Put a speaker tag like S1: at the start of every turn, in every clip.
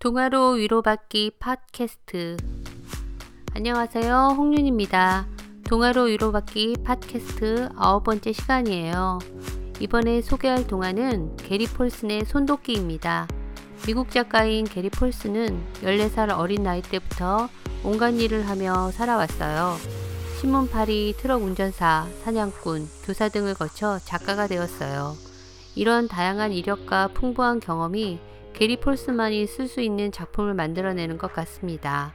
S1: 동화로 위로받기 팟캐스트. 안녕하세요. 홍윤입니다. 동화로 위로받기 팟캐스트 아홉 번째 시간이에요. 이번에 소개할 동화는 게리 폴슨의 손도끼입니다. 미국 작가인 게리 폴슨은 14살 어린 나이 때부터 온갖 일을 하며 살아왔어요. 신문팔이, 트럭 운전사, 사냥꾼, 교사 등을 거쳐 작가가 되었어요. 이런 다양한 이력과 풍부한 경험이 게리 폴슨만이 쓸 수 있는 작품을 만들어내는 것 같습니다.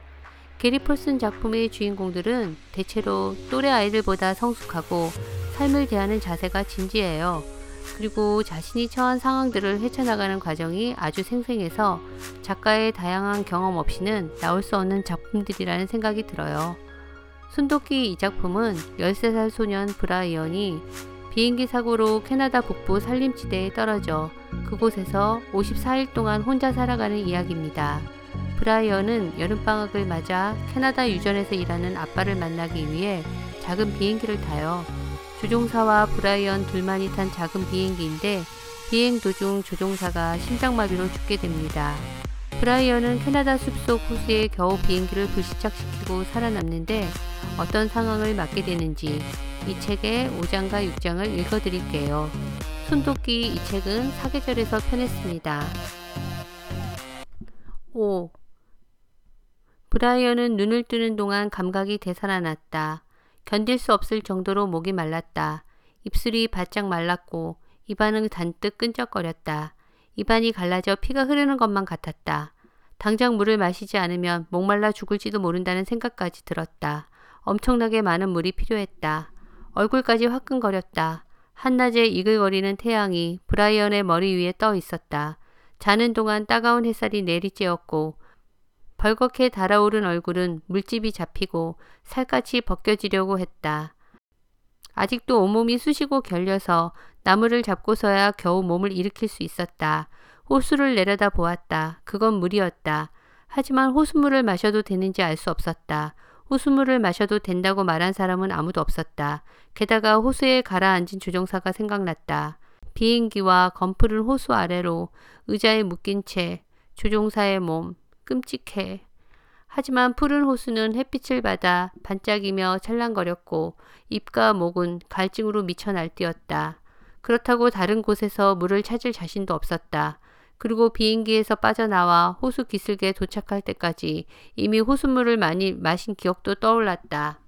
S1: 게리 폴슨 작품의 주인공들은 대체로 또래 아이들보다 성숙하고 삶을 대하는 자세가 진지해요. 그리고 자신이 처한 상황들을 헤쳐나가는 과정이 아주 생생해서 작가의 다양한 경험 없이는 나올 수 없는 작품들이라는 생각이 들어요. 순도끼 이 작품은 13살 소년 브라이언이 비행기 사고로 캐나다 북부 산림지대에 떨어져 그곳에서 54일 동안 혼자 살아가는 이야기입니다. 브라이언은 여름방학을 맞아 캐나다 유전에서 일하는 아빠를 만나기 위해 작은 비행기를 타요. 조종사와 브라이언 둘만이 탄 작은 비행기인데 비행 도중 조종사가 심장마비로 죽게 됩니다. 브라이언은 캐나다 숲속 호수에 겨우 비행기를 불시착시키고 살아남는데 어떤 상황을 맞게 되는지 이 책의 5장과 6장을 읽어드릴게요. 손도끼 이 책은 사계절에서 편했습니다. 5. 브라이언은 눈을 뜨는 동안 감각이 되살아났다. 견딜 수 없을 정도로 목이 말랐다. 입술이 바짝 말랐고 입안은 단뜩 끈적거렸다. 입안이 갈라져 피가 흐르는 것만 같았다. 당장 물을 마시지 않으면 목말라 죽을지도 모른다는 생각까지 들었다. 엄청나게 많은 물이 필요했다. 얼굴까지 화끈거렸다. 한낮에 이글거리는 태양이 브라이언의 머리 위에 떠 있었다. 자는 동안 따가운 햇살이 내리쬐었고 벌겋게 달아오른 얼굴은 물집이 잡히고 살갗이 벗겨지려고 했다. 아직도 온몸이 쑤시고 결려서 나무를 잡고서야 겨우 몸을 일으킬 수 있었다. 호수를 내려다 보았다. 그건 물이었다. 하지만 호수물을 마셔도 되는지 알 수 없었다. 호수물을 마셔도 된다고 말한 사람은 아무도 없었다. 게다가 호수에 가라앉은 조종사가 생각났다. 비행기와 검푸른 호수 아래로 의자에 묶인 채 조종사의 몸 끔찍해. 하지만 푸른 호수는 햇빛을 받아 반짝이며 찰랑거렸고 입과 목은 갈증으로 미쳐 날뛰었다. 그렇다고 다른 곳에서 물을 찾을 자신도 없었다. 그리고 비행기에서 빠져나와 호수 기슭에 도착할 때까지 이미 호수물을 많이 마신 기억도 떠올랐다.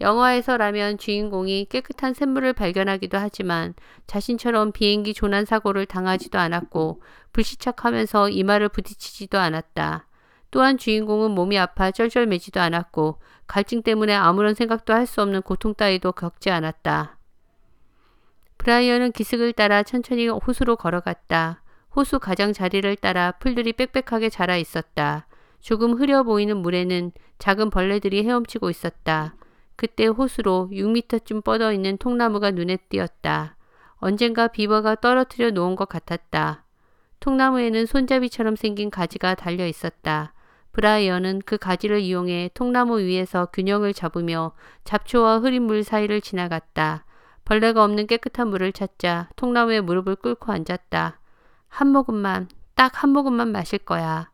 S1: 영화에서라면 주인공이 깨끗한 샘물을 발견하기도 하지만 자신처럼 비행기 조난 사고를 당하지도 않았고 불시착하면서 이마를 부딪히지도 않았다. 또한 주인공은 몸이 아파 쩔쩔매지도 않았고 갈증 때문에 아무런 생각도 할 수 없는 고통 따위도 겪지 않았다. 브라이언은 기슭을 따라 천천히 호수로 걸어갔다. 호수 가장 자리를 따라 풀들이 빽빽하게 자라 있었다. 조금 흐려 보이는 물에는 작은 벌레들이 헤엄치고 있었다. 그때 호수로 6미터쯤 뻗어 있는 통나무가 눈에 띄었다. 언젠가 비버가 떨어뜨려 놓은 것 같았다. 통나무에는 손잡이처럼 생긴 가지가 달려 있었다. 브라이언은 그 가지를 이용해 통나무 위에서 균형을 잡으며 잡초와 흐린 물 사이를 지나갔다. 벌레가 없는 깨끗한 물을 찾자 통나무에 무릎을 꿇고 앉았다. 한 모금만, 딱 한 모금만 마실 거야.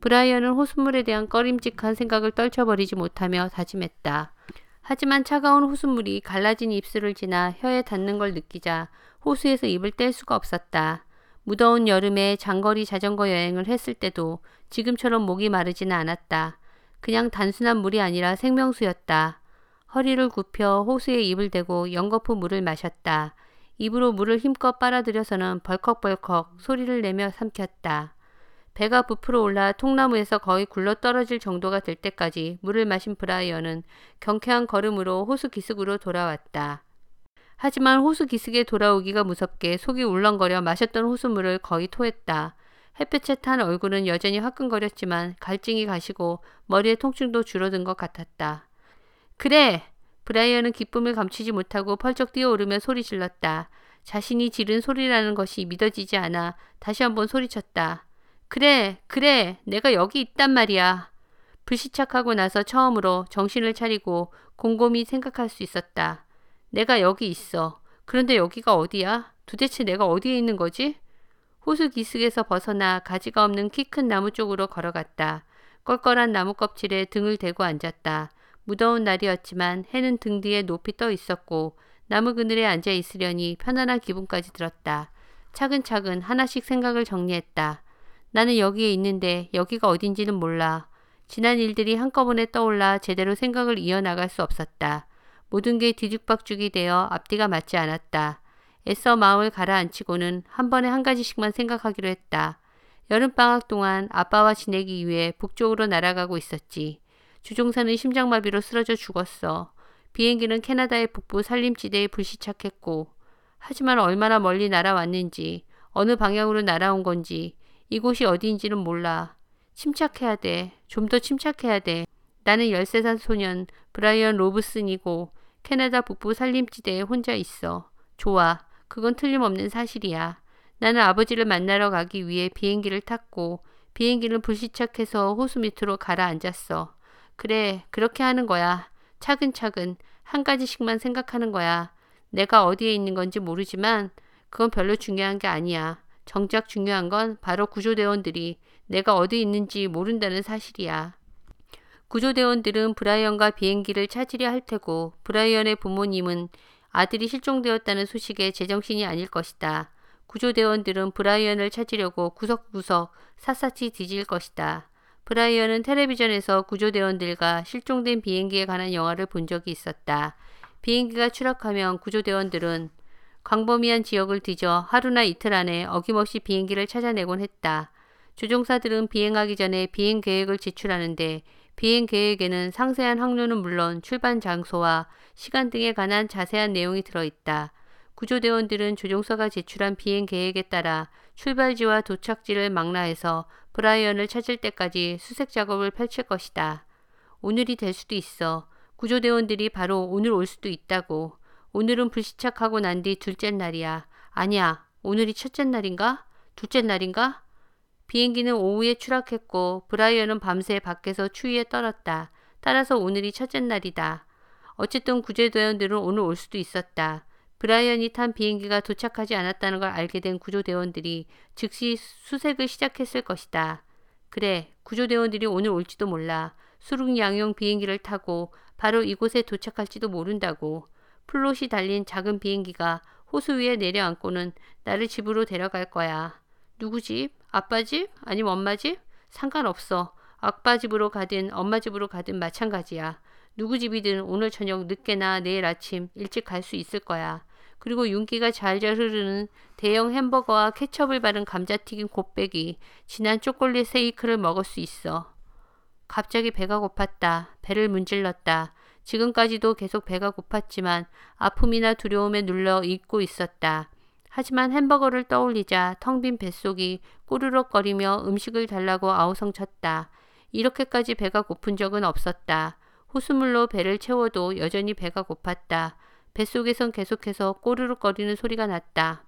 S1: 브라이언은 호수물에 대한 꺼림직한 생각을 떨쳐버리지 못하며 다짐했다. 하지만 차가운 호수물이 갈라진 입술을 지나 혀에 닿는 걸 느끼자 호수에서 입을 뗄 수가 없었다. 무더운 여름에 장거리 자전거 여행을 했을 때도 지금처럼 목이 마르지는 않았다. 그냥 단순한 물이 아니라 생명수였다. 허리를 굽혀 호수에 입을 대고 연거푸 물을 마셨다. 입으로 물을 힘껏 빨아들여서는 벌컥벌컥 소리를 내며 삼켰다. 배가 부풀어 올라 통나무에서 거의 굴러 떨어질 정도가 될 때까지 물을 마신 브라이언은 경쾌한 걸음으로 호수 기슭으로 돌아왔다. 하지만 호수 기슭에 돌아오기가 무섭게 속이 울렁거려 마셨던 호수물을 거의 토했다. 햇볕에 탄 얼굴은 여전히 화끈거렸지만 갈증이 가시고 머리의 통증도 줄어든 것 같았다. 그래! 브라이언은 기쁨을 감추지 못하고 펄쩍 뛰어오르며 소리 질렀다. 자신이 지른 소리라는 것이 믿어지지 않아 다시 한번 소리쳤다. 그래, 그래, 내가 여기 있단 말이야. 불시착하고 나서 처음으로 정신을 차리고 곰곰이 생각할 수 있었다. 내가 여기 있어. 그런데 여기가 어디야? 도대체 내가 어디에 있는 거지? 호수 기슭에서 벗어나 가지가 없는 키 큰 나무 쪽으로 걸어갔다. 껄껄한 나무 껍질에 등을 대고 앉았다. 무더운 날이었지만 해는 등 뒤에 높이 떠 있었고 나무 그늘에 앉아 있으려니 편안한 기분까지 들었다. 차근차근 하나씩 생각을 정리했다. 나는 여기에 있는데 여기가 어딘지는 몰라. 지난 일들이 한꺼번에 떠올라 제대로 생각을 이어나갈 수 없었다. 모든 게 뒤죽박죽이 되어 앞뒤가 맞지 않았다. 애써 마음을 가라앉히고는 한 번에 한 가지씩만 생각하기로 했다. 여름방학 동안 아빠와 지내기 위해 북쪽으로 날아가고 있었지. 주종사는 심장마비로 쓰러져 죽었어. 비행기는 캐나다의 북부 산림지대에 불시착했고 하지만 얼마나 멀리 날아왔는지 어느 방향으로 날아온 건지 이곳이 어디인지는 몰라. 침착해야 돼. 좀 더 침착해야 돼. 나는 13살 소년 브라이언 로브슨이고 캐나다 북부 산림지대에 혼자 있어. 좋아. 그건 틀림없는 사실이야. 나는 아버지를 만나러 가기 위해 비행기를 탔고 비행기는 불시착해서 호수 밑으로 가라앉았어. 그래, 그렇게 하는 거야. 차근차근 한 가지씩만 생각하는 거야. 내가 어디에 있는 건지 모르지만 그건 별로 중요한 게 아니야. 정작 중요한 건 바로 구조대원들이 내가 어디 있는지 모른다는 사실이야. 구조대원들은 브라이언과 비행기를 찾으려 할 테고 브라이언의 부모님은 아들이 실종되었다는 소식에 제정신이 아닐 것이다. 구조대원들은 브라이언을 찾으려고 구석구석 샅샅이 뒤질 것이다. 브라이언은 텔레비전에서 구조대원들과 실종된 비행기에 관한 영화를 본 적이 있었다. 비행기가 추락하면 구조대원들은 광범위한 지역을 뒤져 하루나 이틀 안에 어김없이 비행기를 찾아내곤 했다. 조종사들은 비행하기 전에 비행 계획을 제출하는데 비행 계획에는 상세한 항로는 물론 출발 장소와 시간 등에 관한 자세한 내용이 들어있다. 구조대원들은 조종사가 제출한 비행 계획에 따라 출발지와 도착지를 망라해서 브라이언을 찾을 때까지 수색 작업을 펼칠 것이다. 오늘이 될 수도 있어. 구조대원들이 바로 오늘 올 수도 있다고. 오늘은 불시착하고 난 뒤 둘째 날이야. 아니야. 오늘이 첫째 날인가? 둘째 날인가? 비행기는 오후에 추락했고 브라이언은 밤새 밖에서 추위에 떨었다. 따라서 오늘이 첫째 날이다. 어쨌든 구조대원들은 오늘 올 수도 있었다. 브라이언이 탄 비행기가 도착하지 않았다는 걸 알게 된 구조대원들이 즉시 수색을 시작했을 것이다. 그래, 구조대원들이 오늘 올지도 몰라. 수륙 양용 비행기를 타고 바로 이곳에 도착할지도 모른다고. float이 달린 작은 비행기가 호수 위에 내려앉고는 나를 집으로 데려갈 거야. 누구 집? 아빠 집? 아니면 엄마 집? 상관없어. 아빠 집으로 가든 엄마 집으로 가든 마찬가지야. 누구 집이든 오늘 저녁 늦게나 내일 아침 일찍 갈 수 있을 거야. 그리고 윤기가 잘잘 흐르는 대형 햄버거와 케첩을 바른 감자튀김 곱빼기, 진한 초콜릿 세이크를 먹을 수 있어. 갑자기 배가 고팠다. 배를 문질렀다. 지금까지도 계속 배가 고팠지만 아픔이나 두려움에 눌러 잊고 있었다. 하지만 햄버거를 떠올리자 텅 빈 뱃속이 꼬르륵거리며 음식을 달라고 아우성쳤다. 이렇게까지 배가 고픈 적은 없었다. 호수물로 배를 채워도 여전히 배가 고팠다. 뱃속에선 계속해서 꼬르륵거리는 소리가 났다.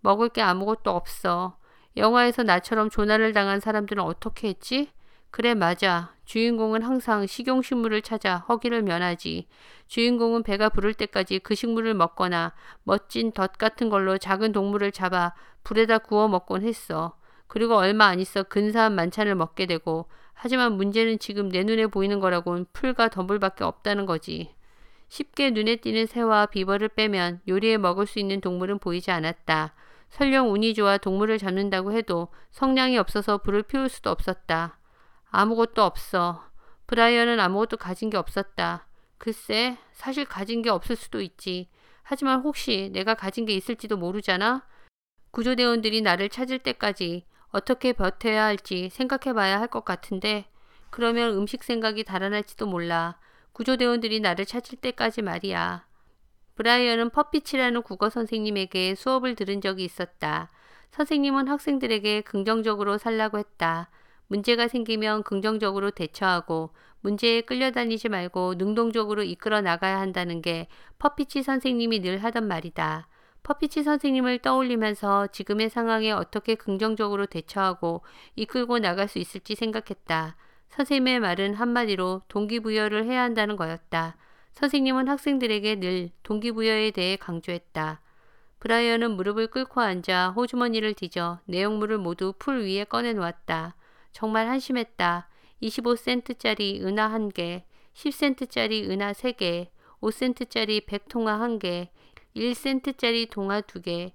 S1: 먹을 게 아무것도 없어. 영화에서 나처럼 조난을 당한 사람들은 어떻게 했지? 그래 맞아. 주인공은 항상 식용식물을 찾아 허기를 면하지. 주인공은 배가 부를 때까지 그 식물을 먹거나 멋진 덫 같은 걸로 작은 동물을 잡아 불에다 구워 먹곤 했어. 그리고 얼마 안 있어 근사한 만찬을 먹게 되고 하지만 문제는 지금 내 눈에 보이는 거라곤 풀과 덤불밖에 없다는 거지. 쉽게 눈에 띄는 새와 비버를 빼면 요리해 먹을 수 있는 동물은 보이지 않았다. 설령 운이 좋아 동물을 잡는다고 해도 성량이 없어서 불을 피울 수도 없었다. 아무것도 없어. 브라이언은 아무것도 가진 게 없었다. 글쎄, 사실 가진 게 없을 수도 있지. 하지만 혹시 내가 가진 게 있을지도 모르잖아? 구조대원들이 나를 찾을 때까지 어떻게 버텨야 할지 생각해 봐야 할 것 같은데, 그러면 음식 생각이 달아날지도 몰라. 구조대원들이 나를 찾을 때까지 말이야. 브라이언은 퍼피치라는 국어 선생님에게 수업을 들은 적이 있었다. 선생님은 학생들에게 긍정적으로 살라고 했다. 문제가 생기면 긍정적으로 대처하고 문제에 끌려다니지 말고 능동적으로 이끌어 나가야 한다는 게 퍼피치 선생님이 늘 하던 말이다. 퍼피치 선생님을 떠올리면서 지금의 상황에 어떻게 긍정적으로 대처하고 이끌고 나갈 수 있을지 생각했다. 선생님의 말은 한마디로 동기부여를 해야 한다는 거였다. 선생님은 학생들에게 늘 동기부여에 대해 강조했다. 브라이언은 무릎을 꿇고 앉아 호주머니를 뒤져 내용물을 모두 풀 위에 꺼내 놓았다. 정말 한심했다. 25센트짜리 은하 1개, 10센트짜리 은하 3개, 5센트짜리 백통화 1개, 1센트짜리 동화 2개,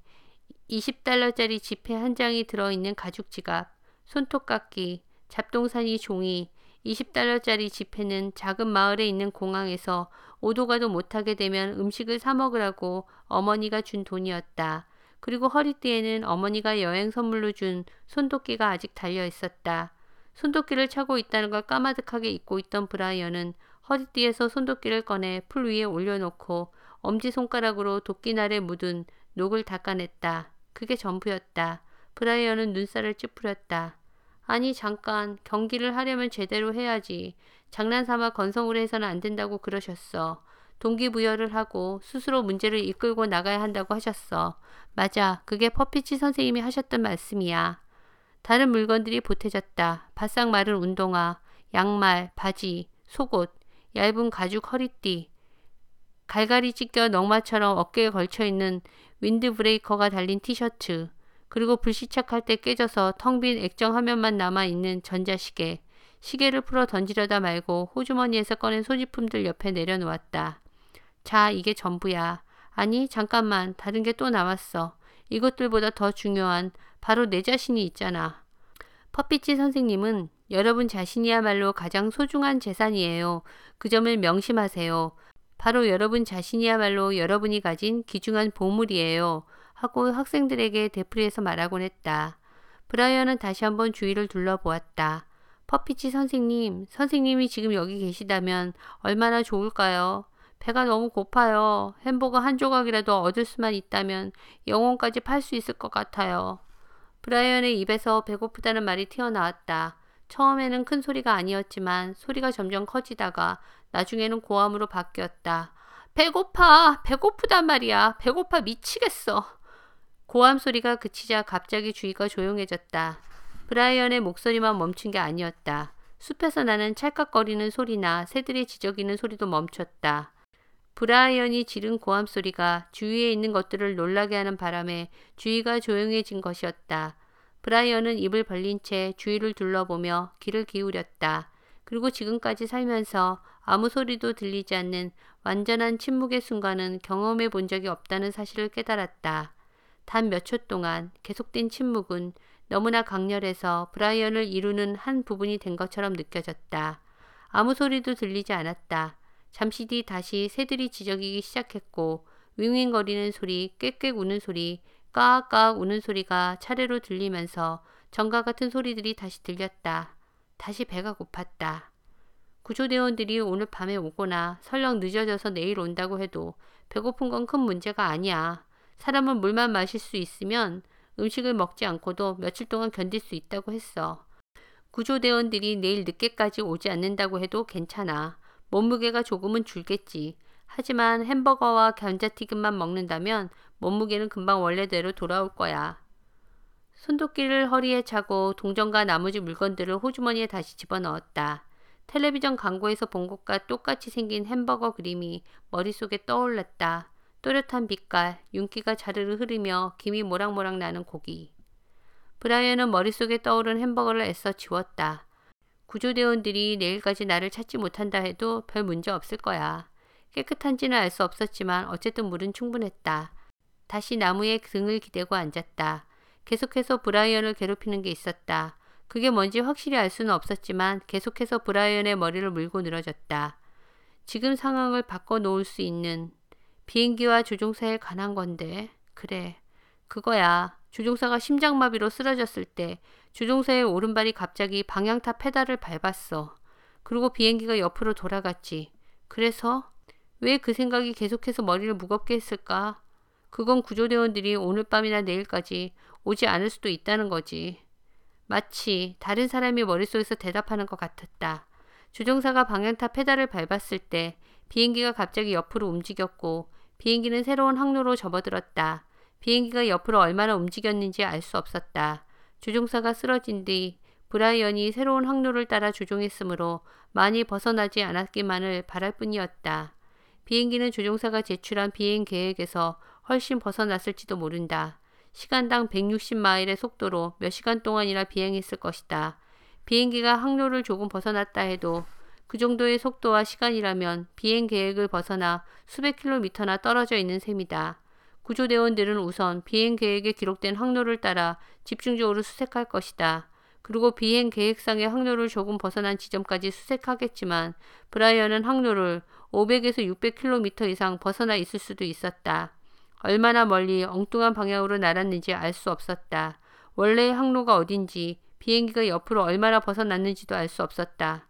S1: 20달러짜리 지폐 한 장이 들어있는 가죽 지갑, 손톱깎이, 잡동사니 종이, 20달러짜리 지폐는 작은 마을에 있는 공항에서 오도가도 못하게 되면 음식을 사 먹으라고 어머니가 준 돈이었다. 그리고 허리띠에는 어머니가 여행 선물로 준 손도끼가 아직 달려 있었다. 손도끼를 차고 있다는 걸 까마득하게 잊고 있던 브라이언은 허리띠에서 손도끼를 꺼내 풀 위에 올려놓고 엄지손가락으로 도끼날에 묻은 녹을 닦아냈다. 그게 전부였다. 브라이언은 눈살을 찌푸렸다. 아니 잠깐 경기를 하려면 제대로 해야지. 장난삼아 건성으로 해서는 안 된다고 그러셨어. 동기부여를 하고 스스로 문제를 이끌고 나가야 한다고 하셨어. 맞아. 그게 퍼피치 선생님이 하셨던 말씀이야. 다른 물건들이 보태졌다. 바싹 마른 운동화, 양말, 바지, 속옷, 얇은 가죽 허리띠, 갈갈이 찢겨 넝마처럼 어깨에 걸쳐있는 윈드 브레이커가 달린 티셔츠, 그리고 불시착할 때 깨져서 텅 빈 액정 화면만 남아있는 전자시계, 시계를 풀어 던지려다 말고 호주머니에서 꺼낸 소지품들 옆에 내려놓았다. 자, 이게 전부야. 아니, 잠깐만. 다른 게또 남았어. 이것들보다 더 중요한 바로 내 자신이 있잖아. 퍼피치 선생님은 여러분 자신이야말로 가장 소중한 재산이에요. 그 점을 명심하세요. 바로 여러분 자신이야말로 여러분이 가진 귀중한 보물이에요. 하고 학생들에게 되풀이해서 말하곤 했다. 브라이언은 다시 한번 주위를 둘러보았다. 퍼피치 선생님, 선생님이 지금 여기 계시다면 얼마나 좋을까요? 배가 너무 고파요. 햄버거 한 조각이라도 얻을 수만 있다면 영혼까지 팔 수 있을 것 같아요. 브라이언의 입에서 배고프다는 말이 튀어나왔다. 처음에는 큰 소리가 아니었지만 소리가 점점 커지다가 나중에는 고함으로 바뀌었다. 배고파! 배고프단 말이야. 배고파 미치겠어. 고함 소리가 그치자 갑자기 주위가 조용해졌다. 브라이언의 목소리만 멈춘 게 아니었다. 숲에서 나는 찰칵거리는 소리나 새들이 지저귀는 소리도 멈췄다. 브라이언이 지른 고함 소리가 주위에 있는 것들을 놀라게 하는 바람에 주위가 조용해진 것이었다. 브라이언은 입을 벌린 채 주위를 둘러보며 귀를 기울였다. 그리고 지금까지 살면서 아무 소리도 들리지 않는 완전한 침묵의 순간은 경험해 본 적이 없다는 사실을 깨달았다. 단 몇 초 동안 계속된 침묵은 너무나 강렬해서 브라이언을 이루는 한 부분이 된 것처럼 느껴졌다. 아무 소리도 들리지 않았다. 잠시 뒤 다시 새들이 지저귀기 시작했고 윙윙거리는 소리, 꽥꽥 우는 소리, 까악까악 우는 소리가 차례로 들리면서 전과 같은 소리들이 다시 들렸다. 다시 배가 고팠다. 구조대원들이 오늘 밤에 오거나 설령 늦어져서 내일 온다고 해도 배고픈 건 큰 문제가 아니야. 사람은 물만 마실 수 있으면 음식을 먹지 않고도 며칠 동안 견딜 수 있다고 했어. 구조대원들이 내일 늦게까지 오지 않는다고 해도 괜찮아. 몸무게가 조금은 줄겠지. 하지만 햄버거와 감자튀김만 먹는다면 몸무게는 금방 원래대로 돌아올 거야. 손도끼를 허리에 차고 동전과 나머지 물건들을 호주머니에 다시 집어넣었다. 텔레비전 광고에서 본 것과 똑같이 생긴 햄버거 그림이 머릿속에 떠올랐다. 또렷한 빛깔, 윤기가 자르르 흐르며 김이 모락모락 나는 고기. 브라이언은 머릿속에 떠오른 햄버거를 애써 지웠다. 구조대원들이 내일까지 나를 찾지 못한다 해도 별 문제 없을 거야. 깨끗한지는 알 수 없었지만 어쨌든 물은 충분했다. 다시 나무에 등을 기대고 앉았다. 계속해서 브라이언을 괴롭히는 게 있었다. 그게 뭔지 확실히 알 수는 없었지만 계속해서 브라이언의 머리를 물고 늘어졌다. 지금 상황을 바꿔 놓을 수 있는 비행기와 조종사에 관한 건데 그래 그거야. 조종사가 심장마비로 쓰러졌을 때 조종사의 오른발이 갑자기 방향타 페달을 밟았어. 그리고 비행기가 옆으로 돌아갔지. 그래서 왜 그 생각이 계속해서 머리를 무겁게 했을까? 그건 구조대원들이 오늘 밤이나 내일까지 오지 않을 수도 있다는 거지. 마치 다른 사람이 머릿속에서 대답하는 것 같았다. 조종사가 방향타 페달을 밟았을 때 비행기가 갑자기 옆으로 움직였고 비행기는 새로운 항로로 접어들었다. 비행기가 옆으로 얼마나 움직였는지 알 수 없었다. 조종사가 쓰러진 뒤 브라이언이 새로운 항로를 따라 조종했으므로 많이 벗어나지 않았기만을 바랄 뿐이었다. 비행기는 조종사가 제출한 비행 계획에서 훨씬 벗어났을지도 모른다. 시간당 160마일의 속도로 몇 시간 동안이나 비행했을 것이다. 비행기가 항로를 조금 벗어났다 해도 그 정도의 속도와 시간이라면 비행 계획을 벗어나 수백 킬로미터나 떨어져 있는 셈이다. 구조대원들은 우선 비행 계획에 기록된 항로를 따라 집중적으로 수색할 것이다. 그리고 비행 계획상의 항로를 조금 벗어난 지점까지 수색하겠지만 브라이언은 항로를 500에서 600km 이상 벗어나 있을 수도 있었다. 얼마나 멀리 엉뚱한 방향으로 날았는지 알 수 없었다. 원래의 항로가 어딘지 비행기가 옆으로 얼마나 벗어났는지도 알 수 없었다.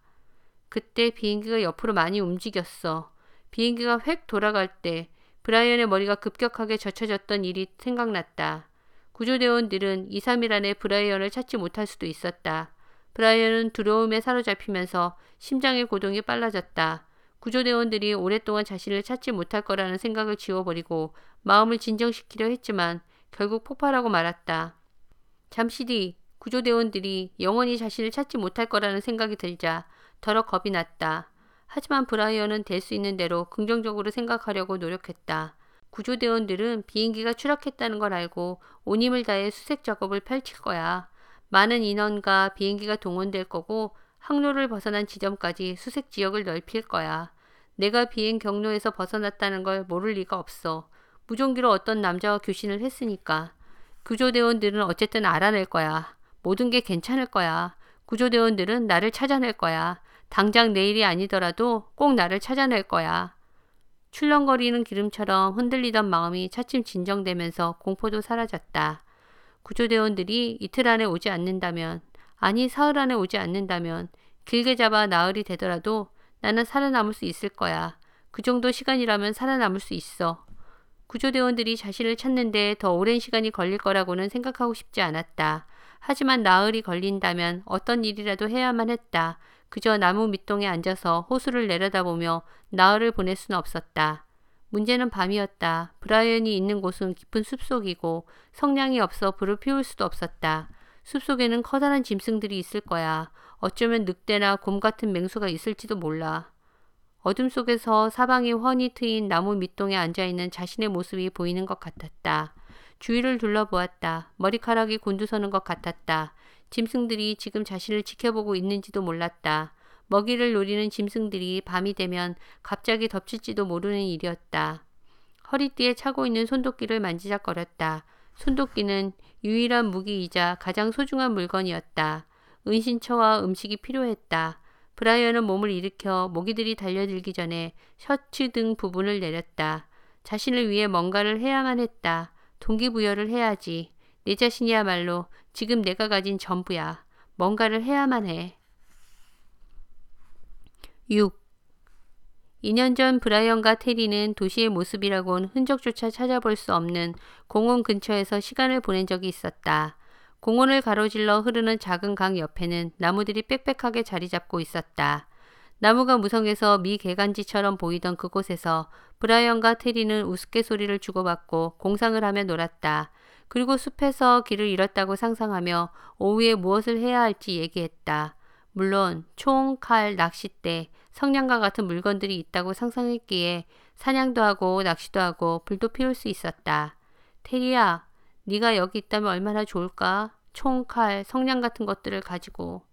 S1: 그때 비행기가 옆으로 많이 움직였어. 비행기가 획 돌아갈 때 브라이언의 머리가 급격하게 젖혀졌던 일이 생각났다. 구조대원들은 2, 3일 안에 브라이언을 찾지 못할 수도 있었다. 브라이언은 두려움에 사로잡히면서 심장의 고동이 빨라졌다. 구조대원들이 오랫동안 자신을 찾지 못할 거라는 생각을 지워버리고 마음을 진정시키려 했지만 결국 폭발하고 말았다. 잠시 뒤 구조대원들이 영원히 자신을 찾지 못할 거라는 생각이 들자 더러 겁이 났다. 하지만 브라이언은 될 수 있는 대로 긍정적으로 생각하려고 노력했다. 구조대원들은 비행기가 추락했다는 걸 알고 온 힘을 다해 수색 작업을 펼칠 거야. 많은 인원과 비행기가 동원될 거고 항로를 벗어난 지점까지 수색 지역을 넓힐 거야. 내가 비행 경로에서 벗어났다는 걸 모를 리가 없어. 무전기로 어떤 남자와 교신을 했으니까. 구조대원들은 어쨌든 알아낼 거야. 모든 게 괜찮을 거야. 구조대원들은 나를 찾아낼 거야. 당장 내일이 아니더라도 꼭 나를 찾아낼 거야. 출렁거리는 기름처럼 흔들리던 마음이 차츰 진정되면서 공포도 사라졌다. 구조대원들이 이틀 안에 오지 않는다면, 아니 사흘 안에 오지 않는다면, 길게 잡아 나흘이 되더라도 나는 살아남을 수 있을 거야. 그 정도 시간이라면 살아남을 수 있어. 구조대원들이 자신을 찾는데 더 오랜 시간이 걸릴 거라고는 생각하고 싶지 않았다. 하지만 나흘이 걸린다면 어떤 일이라도 해야만 했다. 그저 나무 밑동에 앉아서 호수를 내려다보며 나흘을 보낼 수는 없었다. 문제는 밤이었다. 브라이언이 있는 곳은 깊은 숲속이고 성냥이 없어 불을 피울 수도 없었다. 숲속에는 커다란 짐승들이 있을 거야. 어쩌면 늑대나 곰 같은 맹수가 있을지도 몰라. 어둠 속에서 사방이 훤히 트인 나무 밑동에 앉아있는 자신의 모습이 보이는 것 같았다. 주위를 둘러보았다. 머리카락이 곤두서는 것 같았다. 짐승들이 지금 자신을 지켜보고 있는지도 몰랐다. 먹이를 노리는 짐승들이 밤이 되면 갑자기 덮칠지도 모르는 일이었다. 허리띠에 차고 있는 손도끼를 만지작거렸다. 손도끼는 유일한 무기이자 가장 소중한 물건이었다. 은신처와 음식이 필요했다. 브라이언은 몸을 일으켜 모기들이 달려들기 전에 셔츠 등 부분을 내렸다. 자신을 위해 뭔가를 해야만 했다. 동기부여를 해야지. 내 자신이야말로 지금 내가 가진 전부야. 뭔가를 해야만 해. 6. 2년 전 브라이언과 테리는 도시의 모습이라곤 흔적조차 찾아볼 수 없는 공원 근처에서 시간을 보낸 적이 있었다. 공원을 가로질러 흐르는 작은 강 옆에는 나무들이 빽빽하게 자리 잡고 있었다. 나무가 무성해서 미개간지처럼 보이던 그곳에서 브라이언과 테리는 우스갯소리를 주고받고 공상을 하며 놀았다. 그리고 숲에서 길을 잃었다고 상상하며 오후에 무엇을 해야 할지 얘기했다. 물론 총, 칼, 낚싯대, 성냥과 같은 물건들이 있다고 상상했기에 사냥도 하고 낚시도 하고 불도 피울 수 있었다. 테리야, 네가 여기 있다면 얼마나 좋을까? 총, 칼, 성냥 같은 것들을 가지고.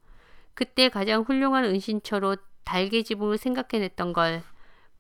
S1: 그때 가장 훌륭한 은신처로 달개 지붕을 생각해냈던 걸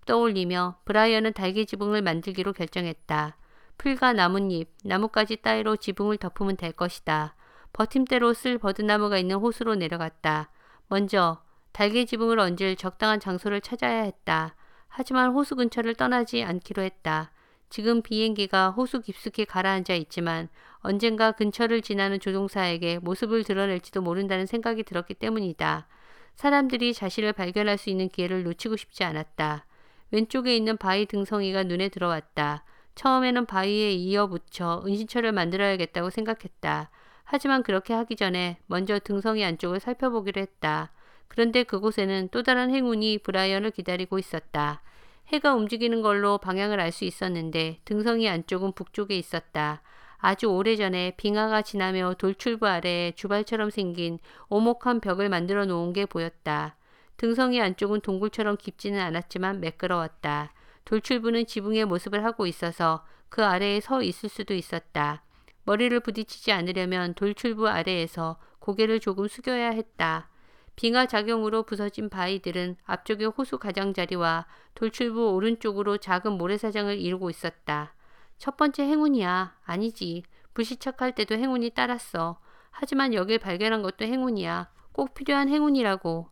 S1: 떠올리며 브라이언은 달개 지붕을 만들기로 결정했다. 풀과 나뭇잎, 나뭇가지 따위로 지붕을 덮으면 될 것이다. 버팀대로 쓸 버드나무가 있는 호수로 내려갔다. 먼저 달개 지붕을 얹을 적당한 장소를 찾아야 했다. 하지만 호수 근처를 떠나지 않기로 했다. 지금 비행기가 호수 깊숙이 가라앉아 있지만 언젠가 근처를 지나는 조종사에게 모습을 드러낼지도 모른다는 생각이 들었기 때문이다. 사람들이 자신을 발견할 수 있는 기회를 놓치고 싶지 않았다. 왼쪽에 있는 바위 등성이가 눈에 들어왔다. 처음에는 바위에 이어붙여 은신처를 만들어야겠다고 생각했다. 하지만 그렇게 하기 전에 먼저 등성이 안쪽을 살펴보기로 했다. 그런데 그곳에는 또 다른 행운이 브라이언을 기다리고 있었다. 해가 움직이는 걸로 방향을 알 수 있었는데 등성이 안쪽은 북쪽에 있었다. 아주 오래전에 빙하가 지나며 돌출부 아래에 주발처럼 생긴 오목한 벽을 만들어 놓은 게 보였다. 등성이 안쪽은 동굴처럼 깊지는 않았지만 매끄러웠다. 돌출부는 지붕의 모습을 하고 있어서 그 아래에 서 있을 수도 있었다. 머리를 부딪히지 않으려면 돌출부 아래에서 고개를 조금 숙여야 했다. 빙하 작용으로 부서진 바위들은 앞쪽의 호수 가장자리와 돌출부 오른쪽으로 작은 모래사장을 이루고 있었다. 첫 번째 행운이야. 아니지. 불시착할 때도 행운이 따랐어. 하지만 여길 발견한 것도 행운이야. 꼭 필요한 행운이라고.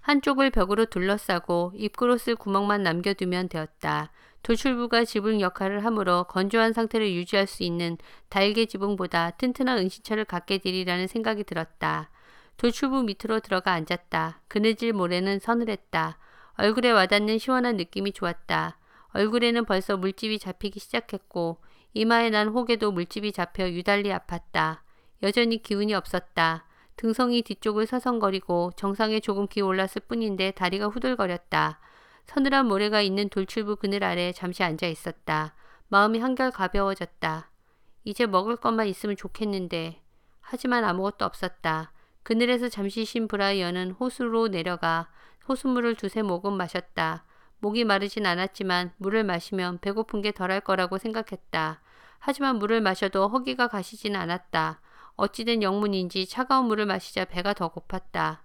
S1: 한쪽을 벽으로 둘러싸고 입구로 쓸 구멍만 남겨두면 되었다. 돌출부가 지붕 역할을 하므로 건조한 상태를 유지할 수 있는 달개 지붕보다 튼튼한 은신처를 갖게 되리라는 생각이 들었다. 돌출부 밑으로 들어가 앉았다. 그늘질 모래는 서늘했다. 얼굴에 와닿는 시원한 느낌이 좋았다. 얼굴에는 벌써 물집이 잡히기 시작했고 이마에 난 혹에도 물집이 잡혀 유달리 아팠다. 여전히 기운이 없었다. 등성이 뒤쪽을 서성거리고 정상에 조금 기올랐을 뿐인데 다리가 후들거렸다. 서늘한 모래가 있는 돌출부 그늘 아래 잠시 앉아 있었다. 마음이 한결 가벼워졌다. 이제 먹을 것만 있으면 좋겠는데. 하지만 아무것도 없었다. 그늘에서 잠시 쉰 브라이언은 호수로 내려가 호수물을 두세 모금 마셨다. 목이 마르진 않았지만 물을 마시면 배고픈 게 덜할 거라고 생각했다. 하지만 물을 마셔도 허기가 가시진 않았다. 어찌된 영문인지 차가운 물을 마시자 배가 더 고팠다.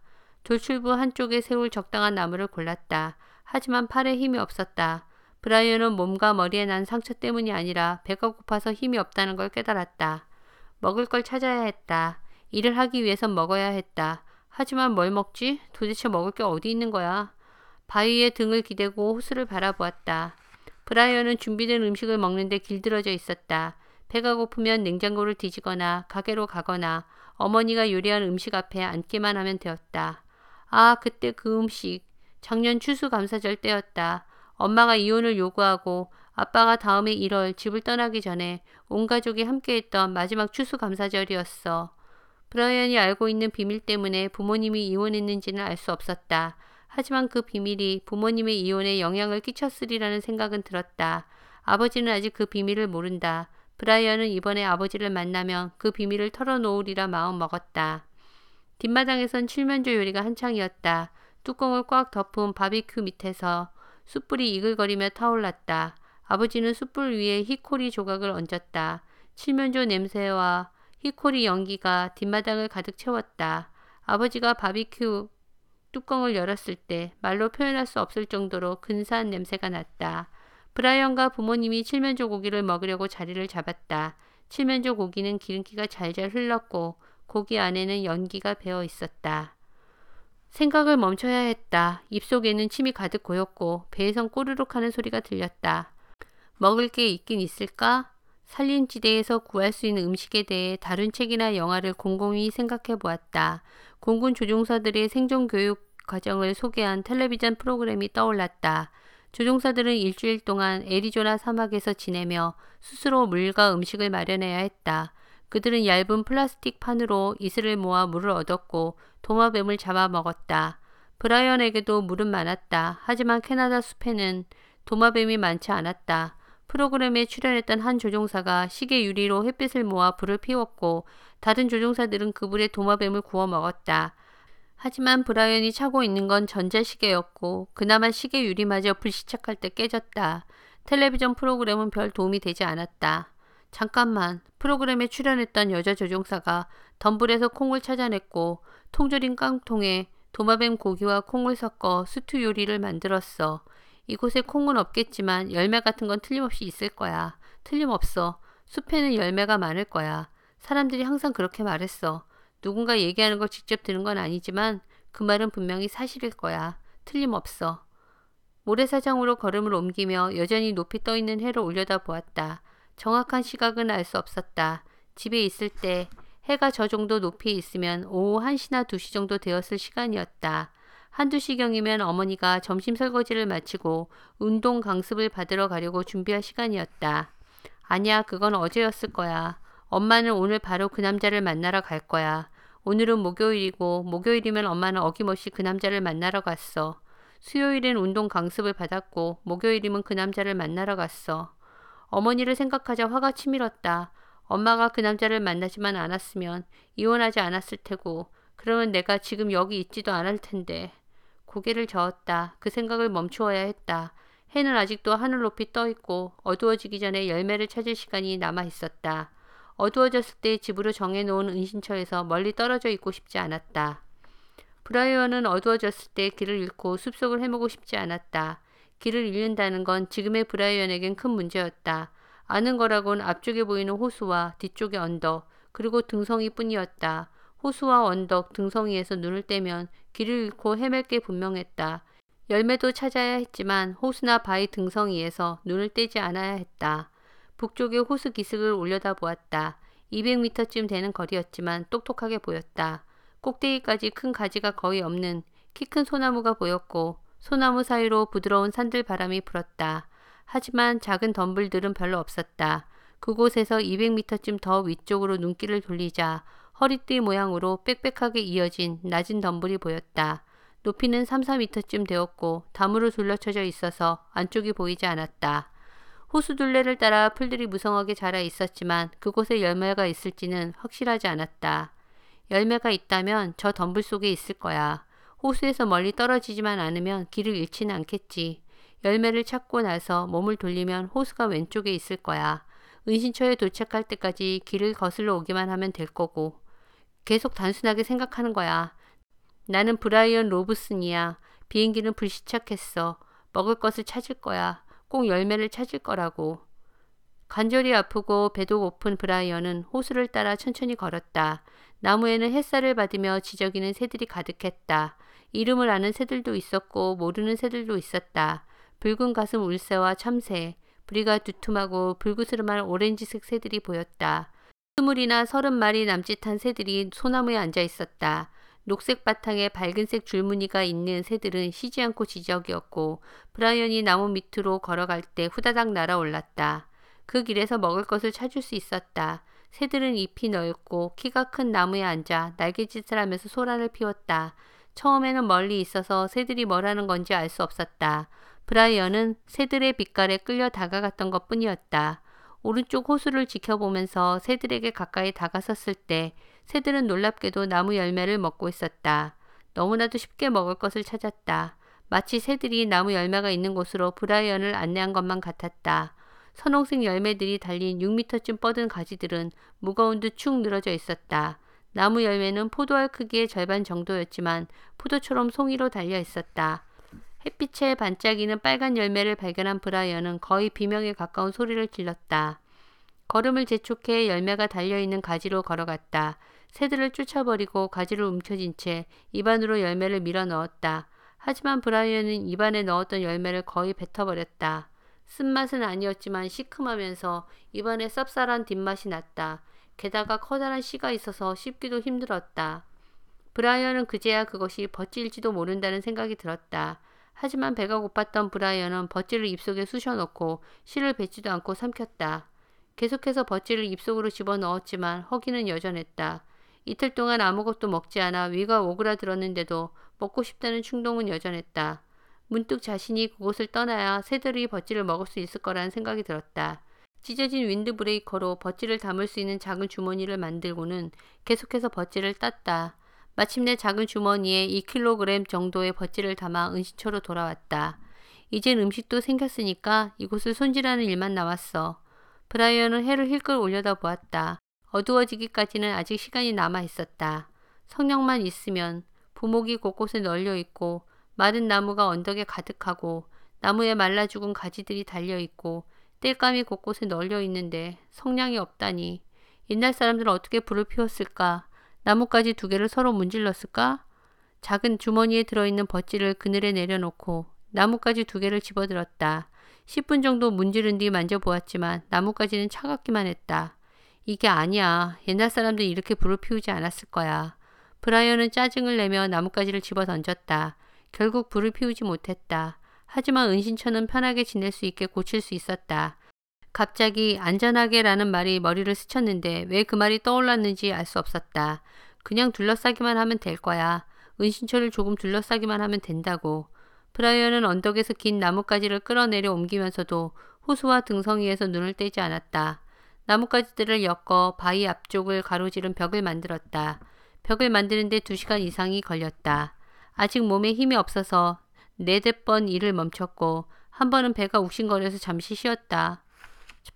S1: 돌출부 한쪽에 세울 적당한 나무를 골랐다. 하지만 팔에 힘이 없었다. 브라이언은 몸과 머리에 난 상처 때문이 아니라 배가 고파서 힘이 없다는 걸 깨달았다. 먹을 걸 찾아야 했다. 일을 하기 위해선 먹어야 했다. 하지만 뭘 먹지? 도대체 먹을 게 어디 있는 거야? 바위에 등을 기대고 호수를 바라보았다. 브라이언은 준비된 음식을 먹는데 길들어져 있었다. 배가 고프면 냉장고를 뒤지거나 가게로 가거나 어머니가 요리한 음식 앞에 앉기만 하면 되었다. 아, 그때 그 음식. 작년 추수감사절 때였다. 엄마가 이혼을 요구하고 아빠가 다음에 1월 집을 떠나기 전에 온 가족이 함께했던 마지막 추수감사절이었어. 브라이언이 알고 있는 비밀 때문에 부모님이 이혼했는지는 알 수 없었다. 하지만 그 비밀이 부모님의 이혼에 영향을 끼쳤으리라는 생각은 들었다. 아버지는 아직 그 비밀을 모른다. 브라이언은 이번에 아버지를 만나면 그 비밀을 털어놓으리라 마음 먹었다. 뒷마당에선 칠면조 요리가 한창이었다. 뚜껑을 꽉 덮은 바비큐 밑에서 숯불이 이글거리며 타올랐다. 아버지는 숯불 위에 히코리 조각을 얹었다. 칠면조 냄새와 히코리 연기가 뒷마당을 가득 채웠다. 아버지가 바비큐 뚜껑을 열었을 때 말로 표현할 수 없을 정도로 근사한 냄새가 났다. 브라이언과 부모님이 칠면조 고기를 먹으려고 자리를 잡았다. 칠면조 고기는 기름기가 잘잘 흘렀고 고기 안에는 연기가 배어 있었다. 생각을 멈춰야 했다. 입속에는 침이 가득 고였고 배에선 꼬르륵 하는 소리가 들렸다. 먹을 게 있긴 있을까? 산림지대에서 구할 수 있는 음식에 대해 다른 책이나 영화를 곰곰이 생각해 보았다. 공군 조종사들의 생존 교육 과정을 소개한 텔레비전 프로그램이 떠올랐다. 조종사들은 일주일 동안 애리조나 사막에서 지내며 스스로 물과 음식을 마련해야 했다. 그들은 얇은 플라스틱 판으로 이슬을 모아 물을 얻었고 도마뱀을 잡아 먹었다. 브라이언에게도 물은 많았다. 하지만 캐나다 숲에는 도마뱀이 많지 않았다. 프로그램에 출연했던 한 조종사가 시계 유리로 햇빛을 모아 불을 피웠고 다른 조종사들은 그 불에 도마뱀을 구워 먹었다. 하지만 브라이언이 차고 있는 건 전자시계였고 그나마 시계 유리마저 불시착할 때 깨졌다. 텔레비전 프로그램은 별 도움이 되지 않았다. 잠깐만 프로그램에 출연했던 여자 조종사가 덤불에서 콩을 찾아냈고 통조림 깡통에 도마뱀 고기와 콩을 섞어 스튜 요리를 만들었어. 이곳에 콩은 없겠지만 열매 같은 건 틀림없이 있을 거야. 틀림없어. 숲에는 열매가 많을 거야. 사람들이 항상 그렇게 말했어. 누군가 얘기하는 걸 직접 들은 건 아니지만 그 말은 분명히 사실일 거야. 틀림없어. 모래사장으로 걸음을 옮기며 여전히 높이 떠 있는 해를 올려다 보았다. 정확한 시각은 알 수 없었다. 집에 있을 때 해가 저 정도 높이에 있으면 오후 1시나 2시 정도 되었을 시간이었다. 한두 시경이면 어머니가 점심 설거지를 마치고 운동 강습을 받으러 가려고 준비할 시간이었다. 아니야, 그건 어제였을 거야. 엄마는 오늘 바로 그 남자를 만나러 갈 거야. 오늘은 목요일이고 목요일이면 엄마는 어김없이 그 남자를 만나러 갔어. 수요일엔 운동 강습을 받았고 목요일이면 그 남자를 만나러 갔어. 어머니를 생각하자 화가 치밀었다. 엄마가 그 남자를 만나지만 않았으면 이혼하지 않았을 테고 그러면 내가 지금 여기 있지도 않을 텐데. 고개를 저었다. 그 생각을 멈추어야 했다. 해는 아직도 하늘 높이 떠 있고 어두워지기 전에 열매를 찾을 시간이 남아 있었다. 어두워졌을 때 집으로 정해놓은 은신처에서 멀리 떨어져 있고 싶지 않았다. 브라이언은 어두워졌을 때 길을 잃고 숲속을 헤매고 싶지 않았다. 길을 잃는다는 건 지금의 브라이언에겐 큰 문제였다. 아는 거라곤 앞쪽에 보이는 호수와 뒤쪽의 언덕, 그리고 등성이 뿐이었다. 호수와 언덕, 등성이에서 눈을 떼면 길을 잃고 헤맬 게 분명했다. 열매도 찾아야 했지만 호수나 바위 등성이에서 눈을 떼지 않아야 했다. 북쪽의 호수 기슭을 올려다 보았다. 200m쯤 되는 거리였지만 똑똑하게 보였다. 꼭대기까지 큰 가지가 거의 없는 키 큰 소나무가 보였고 소나무 사이로 부드러운 산들 바람이 불었다. 하지만 작은 덤불들은 별로 없었다. 그곳에서 200m쯤 더 위쪽으로 눈길을 돌리자 허리띠 모양으로 빽빽하게 이어진 낮은 덤불이 보였다. 높이는 3, 4미터쯤 되었고 나무로 둘러쳐져 있어서 안쪽이 보이지 않았다. 호수 둘레를 따라 풀들이 무성하게 자라 있었지만 그곳에 열매가 있을지는 확실하지 않았다. 열매가 있다면 저 덤불 속에 있을 거야. 호수에서 멀리 떨어지지만 않으면 길을 잃지는 않겠지. 열매를 찾고 나서 몸을 돌리면 호수가 왼쪽에 있을 거야. 은신처에 도착할 때까지 길을 거슬러 오기만 하면 될 거고. 계속 단순하게 생각하는 거야. 나는 브라이언 로브슨이야. 비행기는 불시착했어. 먹을 것을 찾을 거야. 꼭 열매를 찾을 거라고. 관절이 아프고 배도 고픈 브라이언은 호수를 따라 천천히 걸었다. 나무에는 햇살을 받으며 지저귀는 새들이 가득했다. 이름을 아는 새들도 있었고 모르는 새들도 있었다. 붉은 가슴 울새와 참새, 부리가 두툼하고 불구스름한 오렌지색 새들이 보였다. 스물이나 서른 마리 남짓한 새들이 소나무에 앉아 있었다. 녹색 바탕에 밝은색 줄무늬가 있는 새들은 쉬지 않고 지적이었고 브라이언이 나무 밑으로 걸어갈 때 후다닥 날아올랐다. 그 길에서 먹을 것을 찾을 수 있었다. 새들은 잎이 넓고 키가 큰 나무에 앉아 날개짓을 하면서 소란을 피웠다. 처음에는 멀리 있어서 새들이 뭘 하는 건지 알 수 없었다. 브라이언은 새들의 빛깔에 끌려 다가갔던 것 뿐이었다. 오른쪽 호수를 지켜보면서 새들에게 가까이 다가섰을 때 새들은 놀랍게도 나무 열매를 먹고 있었다. 너무나도 쉽게 먹을 것을 찾았다. 마치 새들이 나무 열매가 있는 곳으로 브라이언을 안내한 것만 같았다. 선홍색 열매들이 달린 6미터쯤 뻗은 가지들은 무거운 듯 축 늘어져 있었다. 나무 열매는 포도알 크기의 절반 정도였지만 포도처럼 송이로 달려 있었다. 햇빛에 반짝이는 빨간 열매를 발견한 브라이언은 거의 비명에 가까운 소리를 질렀다. 걸음을 재촉해 열매가 달려있는 가지로 걸어갔다. 새들을 쫓아버리고 가지를 움켜쥔 채 입안으로 열매를 밀어 넣었다. 하지만 브라이언은 입안에 넣었던 열매를 거의 뱉어버렸다. 쓴맛은 아니었지만 시큼하면서 입안에 쌉쌀한 뒷맛이 났다. 게다가 커다란 씨가 있어서 씹기도 힘들었다. 브라이언은 그제야 그것이 버찌일지도 모른다는 생각이 들었다. 하지만 배가 고팠던 브라이언은 버찌를 입속에 쑤셔넣고 씨를 뱉지도 않고 삼켰다. 계속해서 버찌를 입속으로 집어넣었지만 허기는 여전했다. 이틀 동안 아무것도 먹지 않아 위가 오그라들었는데도 먹고 싶다는 충동은 여전했다. 문득 자신이 그곳을 떠나야 새들이 버찌를 먹을 수 있을 거라는 생각이 들었다. 찢어진 윈드 브레이커로 버찌를 담을 수 있는 작은 주머니를 만들고는 계속해서 버찌를 땄다. 마침내 작은 주머니에 2kg 정도의 버찌를 담아 은신처로 돌아왔다. 이젠 음식도 생겼으니까 이곳을 손질하는 일만 남았어. 브라이언은 해를 힐끗 올려다 보았다. 어두워지기까지는 아직 시간이 남아 있었다. 성령만 있으면 부목이 곳곳에 널려 있고 마른 나무가 언덕에 가득하고 나무에 말라 죽은 가지들이 달려 있고 땔감이 곳곳에 널려 있는데 성냥이 없다니 옛날 사람들은 어떻게 불을 피웠을까? 나뭇가지 두 개를 서로 문질렀을까? 작은 주머니에 들어있는 버찌를 그늘에 내려놓고 나뭇가지 두 개를 집어들었다. 10분 정도 문지른 뒤 만져보았지만 나뭇가지는 차갑기만 했다. 이게 아니야. 옛날 사람들이 이렇게 불을 피우지 않았을 거야. 브라이언은 짜증을 내며 나뭇가지를 집어 던졌다. 결국 불을 피우지 못했다. 하지만 은신처는 편하게 지낼 수 있게 고칠 수 있었다. 갑자기 안전하게라는 말이 머리를 스쳤는데 왜 그 말이 떠올랐는지 알 수 없었다. 그냥 둘러싸기만 하면 될 거야. 은신처를 조금 둘러싸기만 하면 된다고. 브라이언은 언덕에서 긴 나뭇가지를 끌어내려 옮기면서도 호수와 등성이에서 눈을 떼지 않았다. 나뭇가지들을 엮어 바위 앞쪽을 가로지른 벽을 만들었다. 벽을 만드는데 두 시간 이상이 걸렸다. 아직 몸에 힘이 없어서 네댓 번 일을 멈췄고 한 번은 배가 욱신거려서 잠시 쉬었다.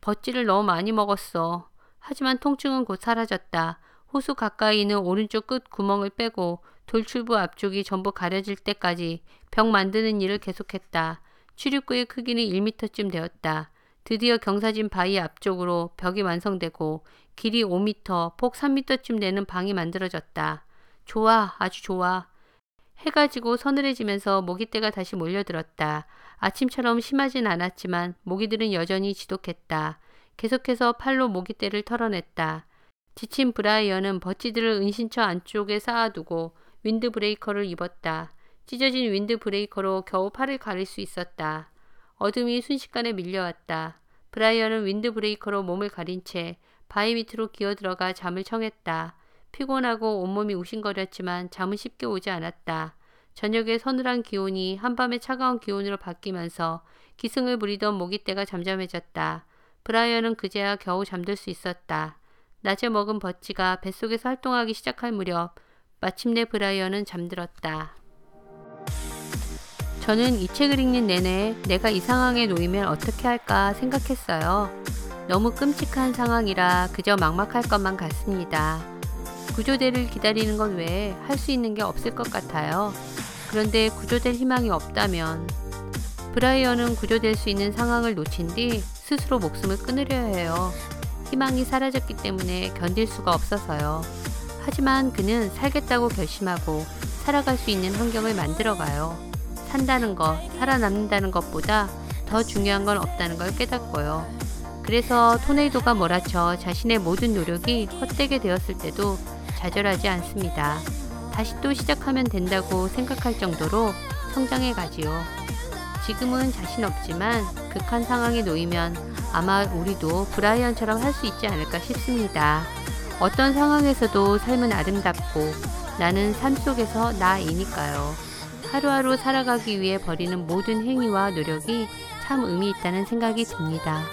S1: 버찌를 너무 많이 먹었어. 하지만 통증은 곧 사라졌다. 호수 가까이 있는 오른쪽 끝 구멍을 빼고 돌출부 앞쪽이 전부 가려질 때까지 벽 만드는 일을 계속했다. 출입구의 크기는 1미터쯤 되었다. 드디어 경사진 바위 앞쪽으로 벽이 완성되고 길이 5미터, 폭 3미터쯤 되는 방이 만들어졌다. 좋아, 아주 좋아. 해가 지고 서늘해지면서 모기떼가 다시 몰려들었다. 아침처럼 심하진 않았지만 모기들은 여전히 지독했다. 계속해서 팔로 모기떼를 털어냈다. 지친 브라이언은 버치들을 은신처 안쪽에 쌓아두고 윈드 브레이커를 입었다. 찢어진 윈드 브레이커로 겨우 팔을 가릴 수 있었다. 어둠이 순식간에 밀려왔다. 브라이언은 윈드 브레이커로 몸을 가린 채 바위 밑으로 기어 들어가 잠을 청했다. 피곤하고 온몸이 욱신거렸지만 잠은 쉽게 오지 않았다. 저녁에 서늘한 기온이 한밤의 차가운 기온으로 바뀌면서 기승을 부리던 모기떼가 잠잠해졌다. 브라이언은 그제야 겨우 잠들 수 있었다. 낮에 먹은 버치가 뱃속에서 활동하기 시작할 무렵 마침내 브라이언은 잠들었다. 저는 이 책을 읽는 내내 내가 이 상황에 놓이면 어떻게 할까 생각했어요. 너무 끔찍한 상황이라 그저 막막할 것만 같습니다. 구조대를 기다리는 것 외에 할 수 있는 게 없을 것 같아요. 그런데 구조될 희망이 없다면 브라이언은 구조될 수 있는 상황을 놓친 뒤 스스로 목숨을 끊으려 해요. 희망이 사라졌기 때문에 견딜 수가 없어서요. 하지만 그는 살겠다고 결심하고 살아갈 수 있는 환경을 만들어가요. 산다는 것, 살아남는다는 것보다 더 중요한 건 없다는 걸 깨닫고요. 그래서 토네이도가 몰아쳐 자신의 모든 노력이 헛되게 되었을 때도 좌절하지 않습니다. 다시 또 시작하면 된다고 생각할 정도로 성장해 가지요. 지금은 자신 없지만 극한 상황에 놓이면 아마 우리도 브라이언처럼 할 수 있지 않을까 싶습니다. 어떤 상황에서도 삶은 아름답고 나는 삶 속에서 나이니까요. 하루하루 살아가기 위해 버리는 모든 행위와 노력이 참 의미 있다는 생각이 듭니다.